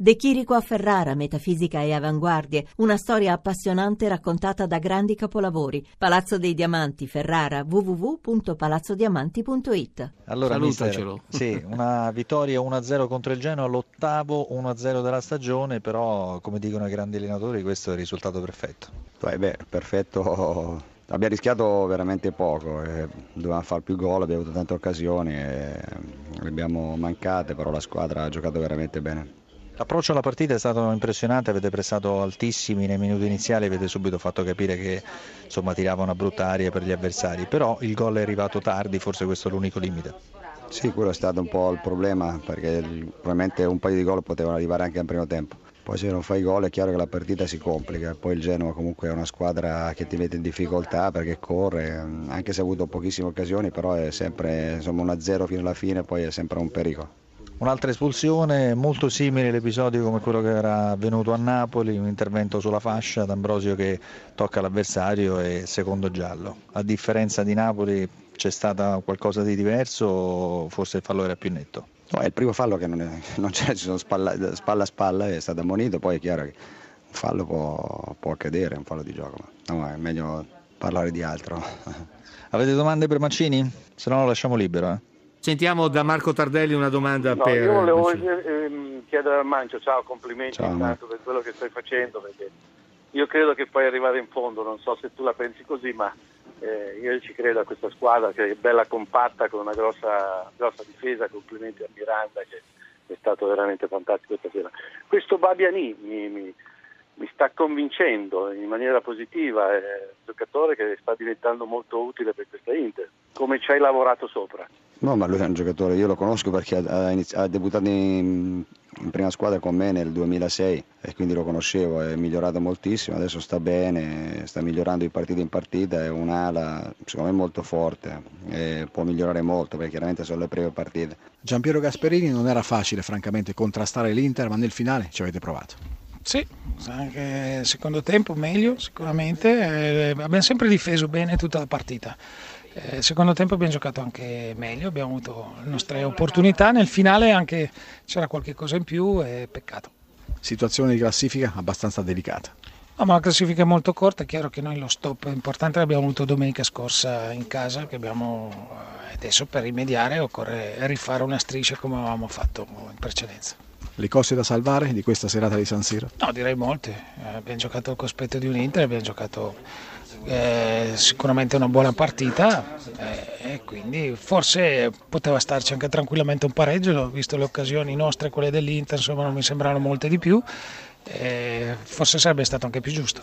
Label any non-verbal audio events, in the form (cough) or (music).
De Chirico a Ferrara, metafisica e avanguardie, una storia appassionante raccontata da grandi capolavori. Palazzo dei Diamanti, Ferrara, www.palazzodiamanti.it. Allora, Salutacelo. mister, (laughs) sì, una vittoria 1-0 contro il Genoa, l'ottavo 1-0 della stagione, però come dicono i grandi allenatori questo è il risultato perfetto. Beh, beh, perfetto. (laughs) Abbiamo rischiato veramente poco, eh, dovevamo fare più gol, abbiamo avuto tante occasioni, e le abbiamo mancate, però la squadra ha giocato veramente bene. L'approccio alla partita è stato impressionante, avete pressato altissimi nei minuti iniziali, avete subito fatto capire che insomma, tirava una brutta aria per gli avversari, però il gol è arrivato tardi, forse questo è l'unico limite. Sì, quello è stato un po' il problema, perché il- probabilmente un paio di gol potevano arrivare anche al primo tempo. Poi se non fai gol è chiaro che la partita si complica, poi il Genoa comunque è una squadra che ti mette in difficoltà perché corre, anche se ha avuto pochissime occasioni, però è sempre insomma, 1-0 fino alla fine, poi è sempre un pericolo. Un'altra espulsione, molto simile all'episodio come quello che era avvenuto a Napoli, un intervento sulla fascia, D'Ambrosio che tocca l'avversario e secondo giallo. A differenza di Napoli c'è stato qualcosa di diverso o forse il fallo era più netto? No, è il primo fallo che non, è- non c'è, ci sono spalla, spalla a spalla, è stato ammonito, poi è chiaro che un fallo può, può accadere, è un fallo di gioco, ma no, è meglio parlare di altro. Avete domande per Mancini? Se no lo lasciamo libero. Eh? Sentiamo da Marco Tardelli una domanda No, per io volevo Mancini. ehm, chiedere al Mancio, ciao, complimenti Ciao, intanto per quello che stai facendo, perché io credo che puoi arrivare in fondo, non so se tu la pensi così, ma eh, io ci credo a questa squadra che è bella compatta, con una grossa, grossa difesa, complimenti a Miranda che è stato veramente fantastico stasera. Questo Babiani mi, mi- mi sta convincendo in maniera positiva, è un giocatore che sta diventando molto utile per questa Inter. Come ci hai lavorato sopra? No, ma lui è un giocatore, io lo conosco perché ha, ha inizi- ha debuttato in, in prima squadra con me nel 2006 e quindi lo conoscevo, è migliorato moltissimo, adesso sta bene, sta migliorando di partita in partita, è un'ala secondo me molto forte e può migliorare molto perché chiaramente sono le prime partite. Giampiero Gasperini non era facile francamente contrastare l'Inter, ma nel finale ci avete provato. Sì, anche secondo tempo meglio sicuramente, eh, abbiamo sempre difeso bene tutta la partita. Eh, secondo tempo abbiamo giocato anche meglio, abbiamo avuto le nostre opportunità, nel finale anche c'era qualche cosa in più e peccato. Situazione di classifica abbastanza delicata. No, ma la classifica è molto corta, è chiaro che noi lo stop importante l'abbiamo avuto domenica scorsa in casa, che abbiamo eh, adesso per rimediare occorre rifare una striscia come avevamo fatto in precedenza. Le cose da salvare di questa serata di San Siro? No, direi molte. Eh, abbiamo giocato al cospetto di un Inter, abbiamo giocato eh, sicuramente una buona partita eh, e quindi forse poteva starci anche tranquillamente un pareggio, visto le occasioni nostre e quelle dell'Inter, insomma non mi sembrano molte di più, eh, forse sarebbe stato anche più giusto.